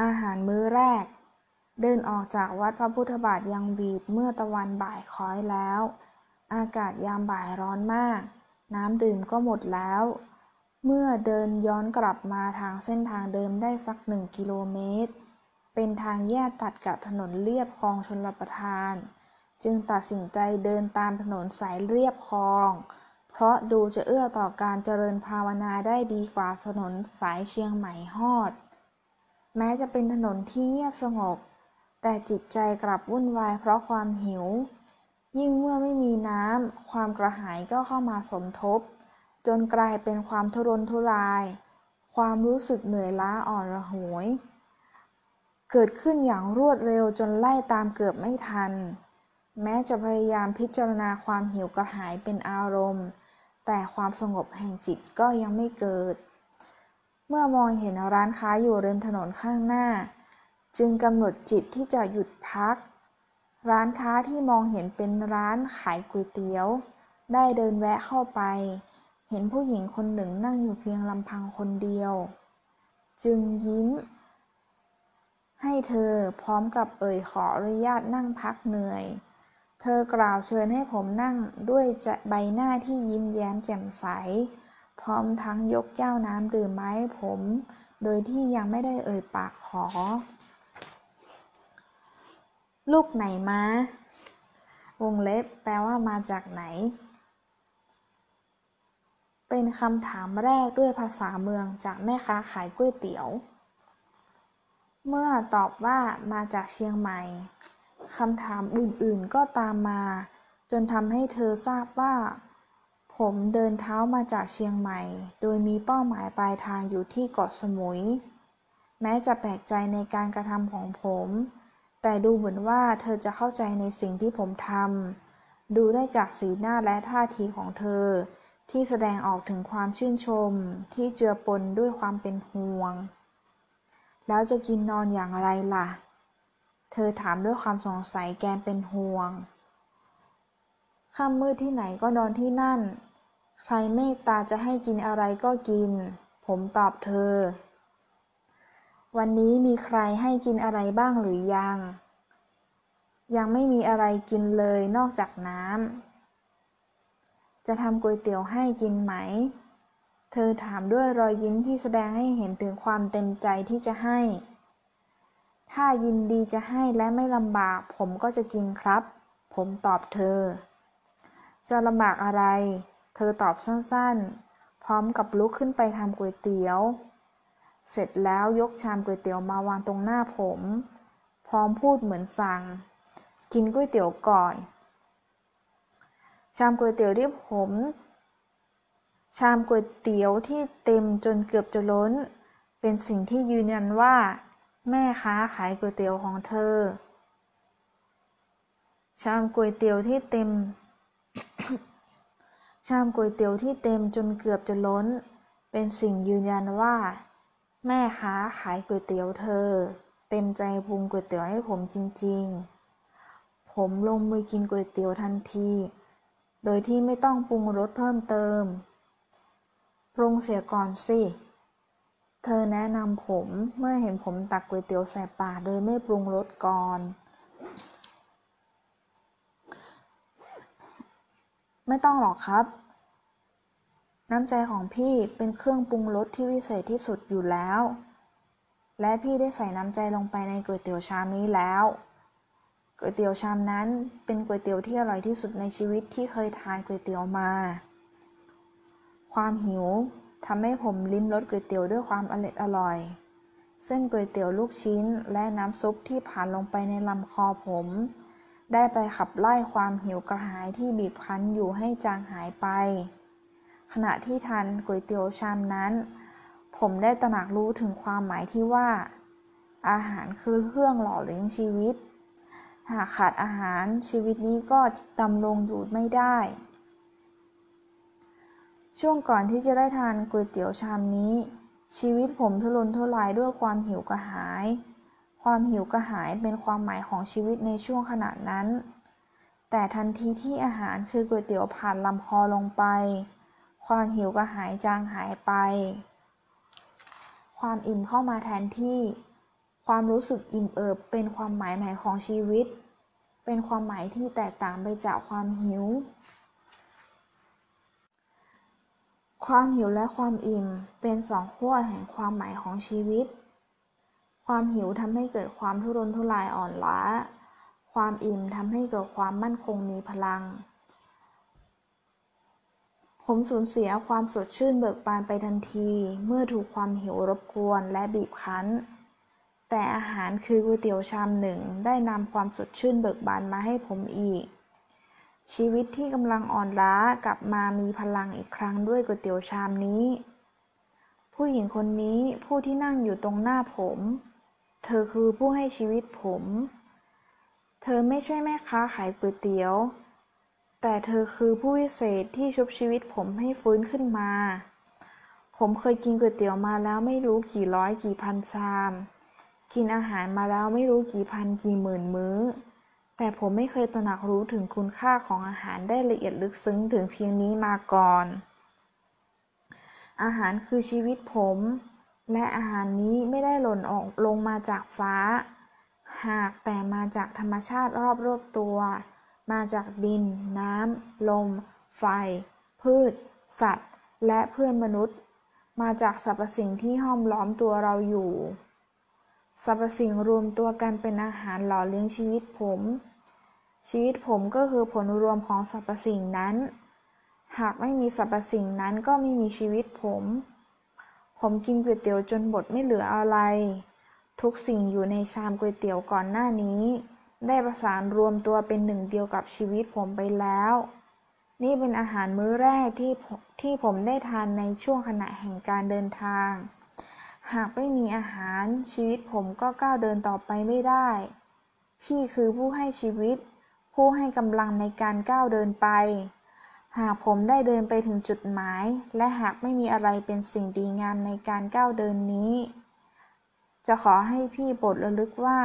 อาหารมื้อแรก เดินออกจากวัดพระพุทธบาทยังบีดเมื่อตะวันบ่ายคล้อยแล้ว อากาศยามบ่ายร้อนมาก น้ำดื่มก็หมดแล้ว เมื่อเดินย้อนกลับมาทางเส้นทางเดิมได้สักหนึ่งกิโลเมตร เป็นทางแยกตัดกับถนนเลียบคลองชลประทาน จึงตัดสินใจเดินตามถนนสายเลียบคลองเพราะดูจะเอื้อต่อการเจริญภาวนาได้ดีกว่าถนนสายเชียงใหม่ฮอด แม้จะเป็นถนนที่เงียบสงบ แต่จิตใจกลับวุ่นวายเพราะความหิว ยิ่งเมื่อไม่มีน้ำ ความกระหายก็เข้ามาสมทบ จนกลายเป็นความทุรนทุราย ความรู้สึกเหนื่อยล้าอ่อนระหวย เกิดขึ้นอย่างรวดเร็วจนไล่ตามเกือบไม่ทัน แม้จะพยายามพิจารณาความหิวกระหายเป็นอารมณ์ แต่ความสงบแห่งจิตก็ยังไม่เกิด เมื่อมองเห็นร้านค้าอยู่ริมถนนข้างหน้า จึงกำหนดจิตที่จะหยุดพัก ร้านค้าที่มองเห็นเป็นร้านขายก๋วยเตี๋ยว ได้เดินแวะเข้าไป เห็นผู้หญิงคนหนึ่งนั่งอยู่เพียงลำพังคนเดียว จึงยิ้ม ให้เธอพร้อมกับเอ่ยขออนุญาตนั่งพักเหนื่อย เธอกล่าวเชิญให้ผมนั่งด้วยใบหน้าที่ยิ้มแย้มแจ่มใส พร้อมทั้งยกแก้วน้ำดื่มมาให้ผม โดยที่ยังไม่ได้เอ่ยปากขอ ลูกไหนมาวงเล็บแปลว่ามาจากไหน เป็นคำถามแรกด้วยภาษาเมืองจากแม่ค้าขายก๋วยเตี๋ยว เมื่อตอบว่ามาจากเชียงใหม่คำถามอื่นๆก็ตามมา จนทำให้เธอทราบว่า ผมเดินเท้ามาจากเชียงใหม่ โดยมีเป้าหมายปลายทางอยู่ที่เกาะสมุย แม้จะแปลกใจในการกระทำของผม แต่ดูเหมือนว่าเธอจะเข้าใจในสิ่งที่ผมทำ ดูได้จากสีหน้าและท่าทีของเธอ ที่แสดงออกถึงความชื่นชม ที่เจือปนด้วยความเป็นห่วง แล้วจะกินนอนอย่างไรล่ะ เธอถามด้วยความสงสัยแกมเป็นห่วงค่ำมืดที่ไหนก็นอนที่นั่น ใครเมตตาจะให้กินอะไรก็กิน ผมตอบเธอ วันนี้มีใครให้กินอะไรบ้างหรือยัง ยังไม่มีอะไรกินเลยนอกจากน้ำ จะทำก๋วยเตี๋ยวให้กินไหม เธอถามด้วยรอยยิ้มที่แสดงให้เห็นถึงความเต็มใจที่จะให้ ถ้ายินดีจะให้และไม่ลำบาก ผมก็จะกินครับ ผมตอบเธอ จะลำบากอะไร อตอบสั้นๆ พร้อมกับลุกขึ้นไปทำก๋วยเตี๋ยว เสร็จแล้วยกชามก๋วยเตี๋ยวมาวางตรงหน้าผม พร้อมพูดเหมือนสั่ง กินก๋วยเตี๋ยวก่อน ชามก๋วยเตี๋ยวที่ผม ชามก๋วยเตี๋ยวที่เต็มจนเกือบจะล้น เป็นสิ่งที่ยืนยันว่า แม่ค้าขายก๋วยเตี๋ยวของเธอ ชามก๋วยเตี๋ยวที่เต็ม ชามก๋วยเตี๋ยวที่เต็มจนเกือบจะล้น เป็นสิ่งยืนยันว่า แม่ค้าขายก๋วยเตี๋ยวเธอ เต็มใจปรุงก๋วยเตี๋ยวให้ผมจริง ๆ ผมลงมือกินก๋วยเตี๋ยวทันที โดยที่ไม่ต้องปรุงรสเพิ่มเติมปรุงเสียก่อนสิ เธอแนะนำผมเมื่อเห็นผมตักก๋วยเตี๋ยวใส่ปากโดยไม่ปรุงรสก่อน ไม่ต้องหรอกครับ น้ำใจของพี่เป็นเครื่องปรุงรสที่วิเศษที่สุดอยู่แล้ว และพี่ได้ใส่น้ำใจลงไปในก๋วยเตี๋ยวชามนี้แล้วก๋วยเตี๋ยวชามนั้นเป็นก๋วยเตี๋ยวที่อร่อยที่สุดในชีวิตที่เคยทานก๋วยเตี๋ยวมา ความหิวทำให้ผมลิ้มรสก๋วยเตี๋ยวด้วยความอร่อยอร่อย เส้นก๋วยเตี๋ยวลูกชิ้นและน้ำซุปที่ผ่านลงไปในลำคอผม ได้ไปขับไล่ความหิวกระหายที่บีบคั้นอยู่ให้จางหายไป ขณะที่ทานก๋วยเตี๋ยวชามนั้น ผมได้ตระหนักรู้ถึงความหมายที่ว่า อาหารคือเครื่องหล่อเลี้ยงชีวิต หากขาดอาหารชีวิตนี้ก็ดำรงอยู่ไม่ได้ ช่วงก่อนที่จะได้ทานก๋วยเตี๋ยวชามนี้ ชีวิตผมทุรนทุรายด้วยความหิวกระหาย ความหิวกระหายเป็นความหมายของชีวิตในช่วงขณะนั้น แต่ทันทีที่อาหารคือก๋วยเตี๋ยวผ่านลำคอลงไป ความหิวกระหายจางหายไป ความอิ่มเข้ามาแทนที่ ความรู้สึกอิ่มเอิบเป็นความหมายใหม่ของชีวิต เป็นความหมายที่แตกต่างไปจากความหิว ความหิวและความอิ่มเป็นสองขั้วแห่งความหมายของชีวิต ความหิวทำให้เกิดความทุรนทุรายอ่อนล้า ความอิ่มทำให้เกิดความมั่นคงมีพลัง ผมสูญเสียความสดชื่นเบิกบานไปทันที เมื่อถูกความหิวรบกวนและบีบคั้น แต่อาหารคือก๋วยเตี๋ยวชามหนึ่งได้นำความสดชื่นเบิกบานมาให้ผมอีก ชีวิตที่กำลังอ่อนล้ากลับมามีพลังอีกครั้งด้วยก๋วยเตี๋ยวชามนี้ ผู้หญิงคนนี้ผู้ที่นั่งอยู่ตรงหน้าผม เธอคือผู้ให้ชีวิตผม เธอไม่ใช่แม่ค้าขายก๋วยเตี๋ยว แต่เธอคือผู้วิเศษที่ชุบชีวิตผมให้ฟื้นขึ้นมา ผมเคยกินก๋วยเตี๋ยวมาแล้วไม่รู้กี่ร้อยกี่พันชาม กินอาหารมาแล้วไม่รู้กี่พันกี่หมื่นมื้อ แต่ผมไม่เคยตระหนักรู้ถึงคุณค่าของอาหารได้ละเอียดลึกซึ้งถึงเพียงนี้มาก่อน อาหารคือชีวิตผม และอาหารนี้ไม่ได้หล่นออกลงมาจากฟ้า หากแต่มาจากธรรมชาติรอบรอบตัว มาจากดิน น้ำ ลม ไฟ พืช สัตว์ และเพื่อนมนุษย์ มาจากสรรพสิ่งที่ห้อมล้อมตัวเราอยู่ สรรพสิ่งรวมตัวกันเป็นอาหารหล่อเลี้ยงชีวิตผม ชีวิตผมก็คือผลรวมของสรรพสิ่งนั้น หากไม่มีสรรพสิ่งนั้นก็ไม่มีชีวิตผม ผมกินก๋วยเตี๋ยวจนหมดไม่เหลืออะไร ทุกสิ่งอยู่ในชามก๋วยเตี๋ยวก่อนหน้านี้ ได้ประสานรวมตัวเป็นหนึ่งเดียวกับชีวิตผมไปแล้ว นี่เป็นอาหารมื้อแรกที่ที่ผมได้ทานในช่วงขณะแห่งการเดินทาง หากไม่มีอาหารชีวิตผมก็ก้าวเดินต่อไปไม่ได้ พี่คือผู้ให้ชีวิต ผู้ให้กำลังในการก้าวเดินไป หากผมได้เดินไปถึงจุดหมาย และหากไม่มีอะไรเป็นสิ่งดีงามในการก้าวเดินนี้ จะขอให้พี่โปรดระลึกว่า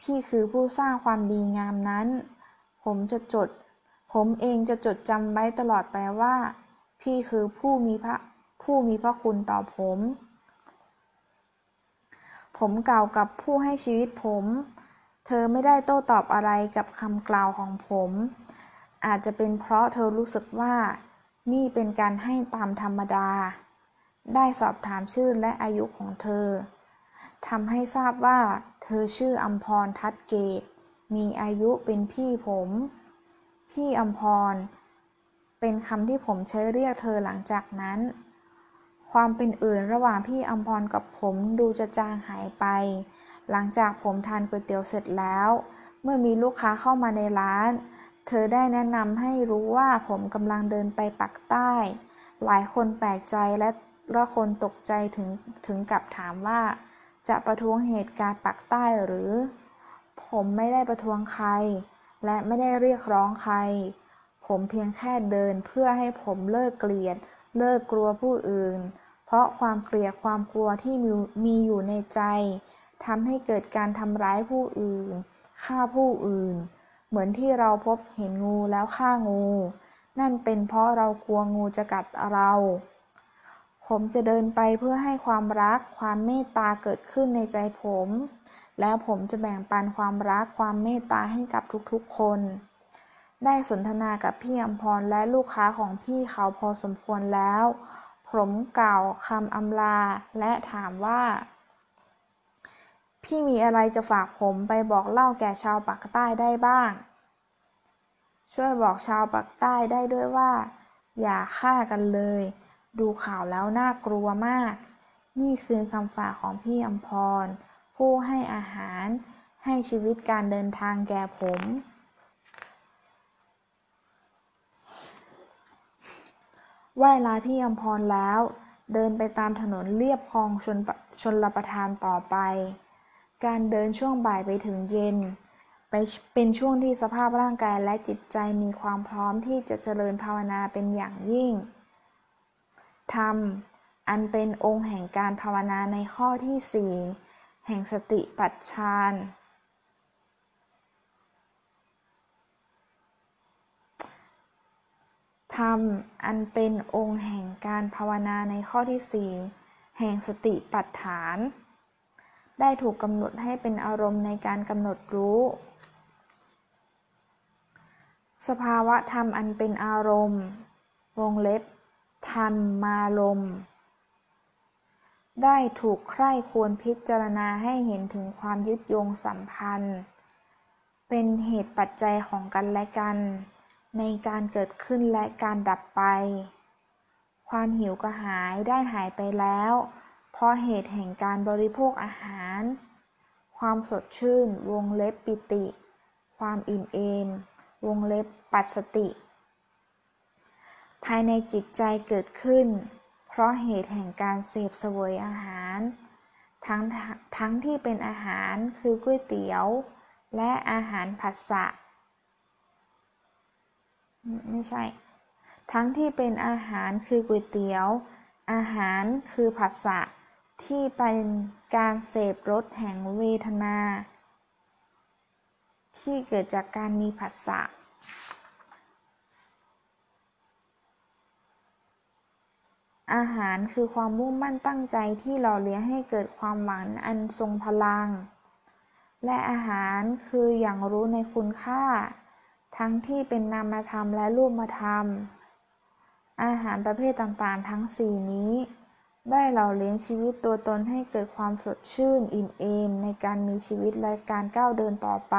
พี่คือผู้สร้างความดีงามนั้น ผมจะจด ผมเองจะจดจำไว้ตลอดไปว่า พี่คือผู้มีพระผู้มีพระคุณต่อผม ผมกล่าวกับผู้ให้ชีวิตผม เธอไม่ได้โต้ตอบอะไรกับคำกล่าวของผม อาจจะเป็นเพราะเธอรู้สึกว่า นี่เป็นการให้ตามธรรมดา ได้สอบถามชื่อและอายุของเธอทำให้ทราบว่า เธอชื่ออัมพรทัดเกต มีอายุเป็นพี่ผม พี่อัมพร เป็นคำที่ผมใช้เรียกเธอหลังจากนั้น ความเป็นอื่นระหว่างพี่อัมพรกับผมดูจะจางหายไป หลังจากผมทานก๋วยเตี๋ยวเสร็จแล้ว เมื่อมีลูกค้าเข้ามาในร้าน เธอได้แนะนำให้รู้ว่าผมกำลังเดินไปปักใต้ หลายคนแปลกใจและละคนตกใจถึงถึงกับถามว่า จะประท้วงเหตุการณ์ปักใต้หรือ ผมไม่ได้ประท้วงใคร และไม่ได้เรียกร้องใคร ผมเพียงแค่เดินเพื่อให้ผมเลิกเกลียด เลิกกลัวผู้อื่น เพราะความเกลียดความกลัวที่มีอยู่ในใจทำให้เกิดการทำร้ายผู้อื่น ฆ่าผู้อื่น เหมือนที่เราพบเห็นงูแล้วฆ่างู นั่นเป็นเพราะเรากลัวงูจะกัดเรา ผมจะเดินไปเพื่อให้ความรักความเมตตาเกิดขึ้นในใจผม แล้วผมจะแบ่งปันความรักความเมตตาให้กับทุกๆคน ได้สนทนากับพี่อมพรและลูกค้าของพี่เขาพอสมควรแล้ว ผมกล่าวคำอำลาและถามว่า พี่มีอะไรจะฝากผมไปบอกเล่าแก่ชาวปากใต้ได้บ้าง ช่วยบอกชาวปากใต้ได้ด้วยว่า อย่าฆ่ากันเลย ดูข่าวแล้วน่ากลัวมาก นี่คือคำฝากของพี่อมพร ผู้ให้อาหาร ให้ชีวิตการเดินทางแก่ผม ไหวลาพี่อมพรแล้ว เดินไปตามถนนเลียบคลองชนชนลประทานต่อไป การเดินช่วงบ่ายไปถึงเย็นไปเป็นช่วงที่สภาพร่างกายและจิตใจมีความพร้อมที่จะเจริญภาวนาเป็นอย่างยิ่ง ธรรม อันเป็นองค์แห่งการภาวนาในข้อที่สี่แห่งสติปัฏฐานธรรม อันเป็นองค์แห่งการภาวนาในข้อที่สี่แห่งสติปัฏฐาน ได้ถูกกำหนดให้เป็นอารมณ์ในการกำหนดรู้ สภาวะธรรมอันเป็นอารมณ์ วงเล็บ ธรรมมารมณ์ ได้ถูกใคร่ควรพิจารณาให้เห็นถึงความยึดโยงสัมพันธ์ เป็นเหตุปัจจัยของกันและกัน ในการเกิดขึ้นและการดับไป ความหิวกระหายได้หายไปแล้ว เพราะเหตุแห่งการบริโภคอาหาร ความสดชื่น วงเล็บปิติ ความอิ่มเอม วงเล็บปัสสติ ภายในจิตใจเกิดขึ้น เพราะเหตุแห่งการเสพสวยอาหาร ทั้งทั้งที่เป็นอาหารคือก๋วยเตี๋ยว และอาหารผัสสะไม่ใช่ ทั้งที่เป็นอาหารคือก๋วยเตี๋ยว อาหารคือผัสสะ ที่เป็นการเสพรสแห่งเวทนา ที่เกิดจากการมีผัสสะอาหารคือความมุ่งมั่นตั้งใจที่หล่อเลี้ยงให้เกิดความหวังอันทรงพลัง และอาหารคืออย่างรู้ในคุณค่า ทั้งที่เป็นนามธรรมและรูปธรรม อาหารประเภทต่างๆ ทั้งสี่นี้ ได้หล่อเลี้ยงชีวิตตัวตนให้เกิดความสดชื่น อิ่มเอม ในการมีชีวิตและการก้าวเดินต่อไป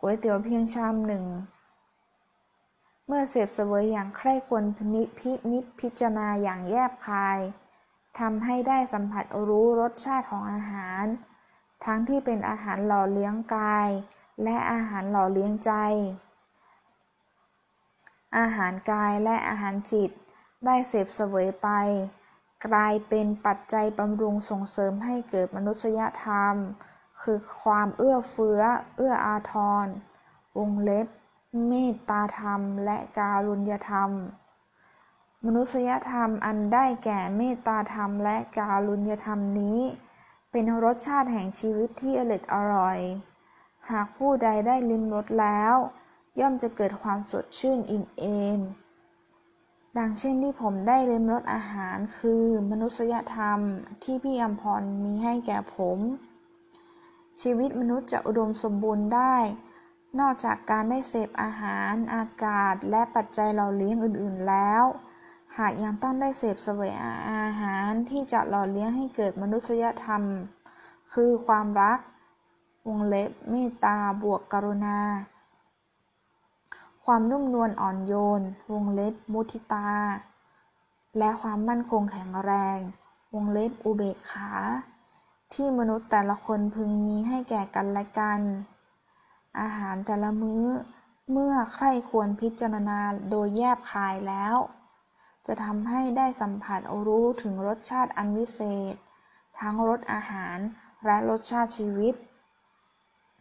ก๋วยเตี๋ยวเพียงชามหนึ่ง เมื่อเสพเสวยอย่างใคร่ควรพินิจพิจารณาอย่างแยบคายทำให้ได้สัมผัสรู้รสชาติของอาหาร ทั้งที่เป็นอาหารหล่อเลี้ยงกาย และอาหารหล่อเลี้ยงใจ อาหารกายและอาหารจิต ได้เสพเสวยไป กลายเป็นปัจจัยบำรุงส่งเสริมให้เกิดมนุษยธรรม คือความเอื้อเฟื้อ เอื้ออาทร วงเล็บ เมตตาธรรม และการุญยธรรม มนุษยธรรมอันได้แก่เมตตาธรรมและการุญยธรรมนี้ เป็นรสชาติแห่งชีวิตที่อร่อยอร่อย หากผู้ใดได้ลิ้มรสแล้ว ย่อมจะเกิดความสดชื่นอิ่มเอม ดังเช่นที่ผมได้ลิ้มรสอาหารคือมนุษยธรรมที่พี่อัมพรมีให้แก่ผม ชีวิตมนุษย์จะอุดมสมบูรณ์ได้ นอกจากการได้เสพอาหารอากาศและปัจจัยหล่อเลี้ยงอื่นๆแล้ว หากยังต้องได้เสพเสวยอาหารที่จะหล่อเลี้ยงให้เกิดมนุษยธรรม คือความรัก วงเล็บเมตตาบวกกรุณา ความนุ่มนวลอ่อนโยน วงเล็บ มุทิตา และความมั่นคงแข็งแรง วงเล็บ อุเบกขา ที่มนุษย์แต่ละคนพึงมีให้แก่กันและกัน อาหารแต่ละมื้อ เมื่อใคร่ควรพิจารณาโดยแยบคายแล้ว จะทำให้ได้สัมผัสรู้ถึงรสชาติอันวิเศษ ทั้งรสอาหารและรสชาติชีวิต